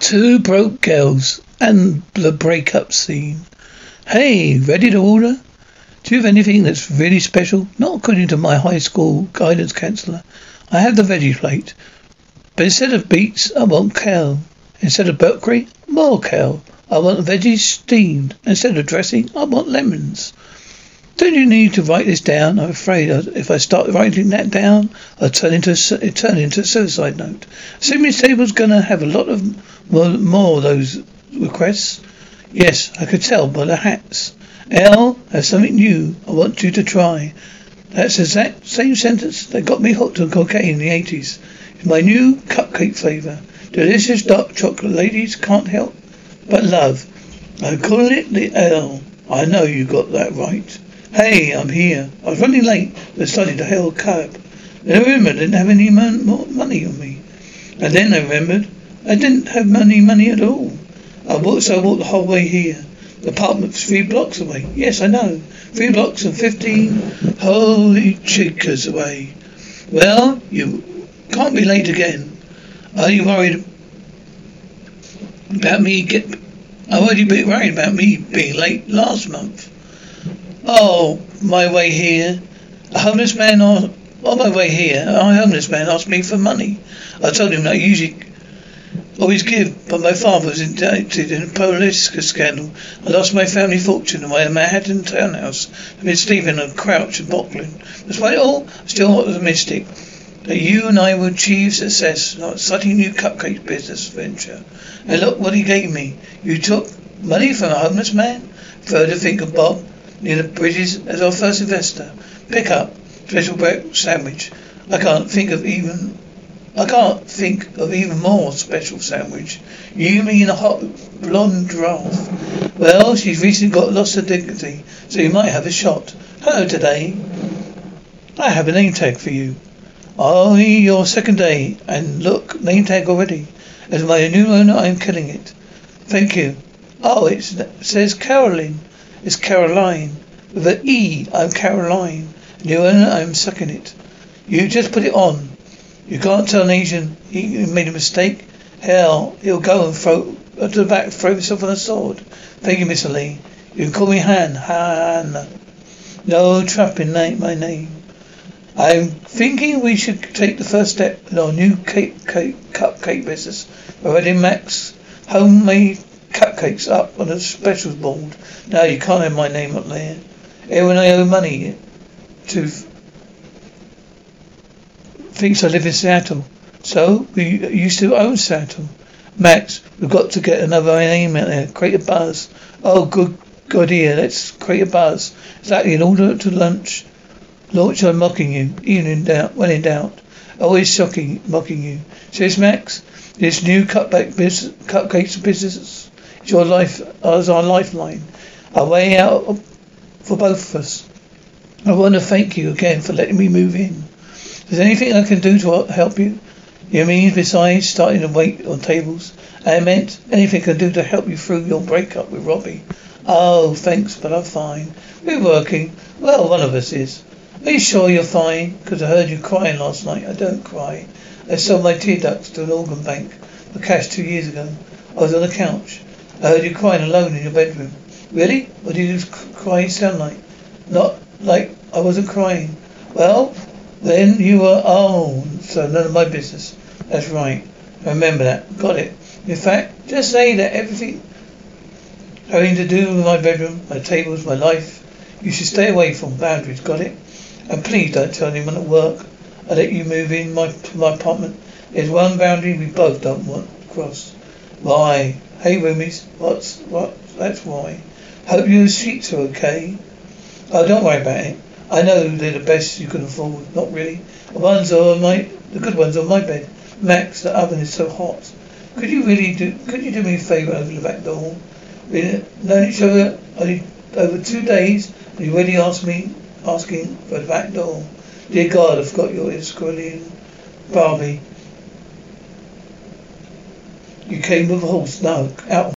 Two broke girls and the breakup scene. Hey, ready to order? Do you have anything that's really special? Not according to my high school guidance counselor. I have the veggie plate. But instead of beets, I want kale. Instead of broccoli, more kale. I want the veggies steamed. Instead of dressing, I want lemons. Don't you need to write this down? I'm afraid if I start writing that down, I'll turn into a, turn into a suicide note. Assuming table's gonna have a lot of more, more of those requests. Yes, I could tell by the hats. Earl has something new I want you to try. That's the exact same sentence that got me hooked on cocaine in the 80s. It's my new cupcake flavor. Delicious dark chocolate. Ladies can't help but love. I'm calling it the Earl. I know you got that right. Hey, I'm here. I was running late, but decided to hail a cab. Then I remembered I didn't have any mon- money on me. And then I remembered I didn't have money, money at all. I walked, so I walked the whole way here. The apartment's three blocks away. Yes, I know. Three blocks and fifteen holy chickers away. Well, you can't be late again. Are you worried about me get? I worried about me being late last month. Oh, my way here. A homeless man on, on my way here, a homeless man asked me for money. I told him I usually always give, but my father was indicted in a political scandal. I lost my family fortune in my Manhattan townhouse I amid Stephen and Crouch and Bockland. Despite it all, I'm still optimistic that you and I will achieve success in our exciting new cupcake business venture. And look what he gave me. You took money from a homeless man? Further think of Bob near the bridges as our first investor. Pick up special breakfast sandwich. I can't think of even I can't think of even more special sandwich. You mean a hot blonde giraffe? Well, she's recently got lost her dignity, so you might have a shot. Hello today. I have a name tag for you. Only your second day, and look, name tag already. As my new owner, I am killing it. Thank you. Oh, it says Caroline. It's Caroline. With an E, I'm Caroline. New owner, I'm sucking it. You just put it on. You can't tell an Asian he made a mistake. Hell, he'll go and throw to the back, throw himself on a sword. Thank you, Mr. Lee. You can call me Han. Han. No trapping name, my name. I'm thinking we should take the first step in our new cake, cake cupcake business by adding Max homemade cupcakes up on a specials board. Now you can't have my name up there. Everyone I owe money to thinks I live in Seattle. So we used to own Seattle. Max, we've got to get another name out there. Create a buzz. Oh, good, good idea. Let's create a buzz. Exactly. In order to lunch, launch, I'm mocking you, even in doubt, when in doubt. Always shocking, mocking you. Says Max, this new cupcake business, cupcakes business your life, as our lifeline. A way out for both of us. I want to thank you again for letting me move in. Is there anything I can do to help you? You mean besides starting to wait on tables? I meant anything I can do to help you through your breakup with Robbie. Oh, thanks, but I'm fine. We're working. Well, one of us is. Are you sure you're fine? Because I heard you crying last night. I don't cry. I sold my tear ducts to an organ bank for cash two years ago. I was on the couch. I heard you crying alone in your bedroom. Really? What did you cry sound like? Not like I wasn't crying. Well, then you were, oh, so none of my business. That's right. I Remember that. Got it. In fact, just say that everything having to do with my bedroom, my tables, my life, you should stay away from boundaries. Got it? And please don't tell anyone at work. I let you move in my to my apartment. There's one boundary we both don't want to cross. Why? Hey, roomies. What's what? That's why. Hope your sheets are okay. Oh, don't worry about it. I know they're the best you can afford. Not really. The ones are on my, the good ones on my bed. Max, the oven is so hot. Could you really do? Could you do me a favour over the back door? We've known each other over two days, and you already asked me, asking for the back door. Dear God, I've got your Israeli Barbie. You came with a horse. No, out.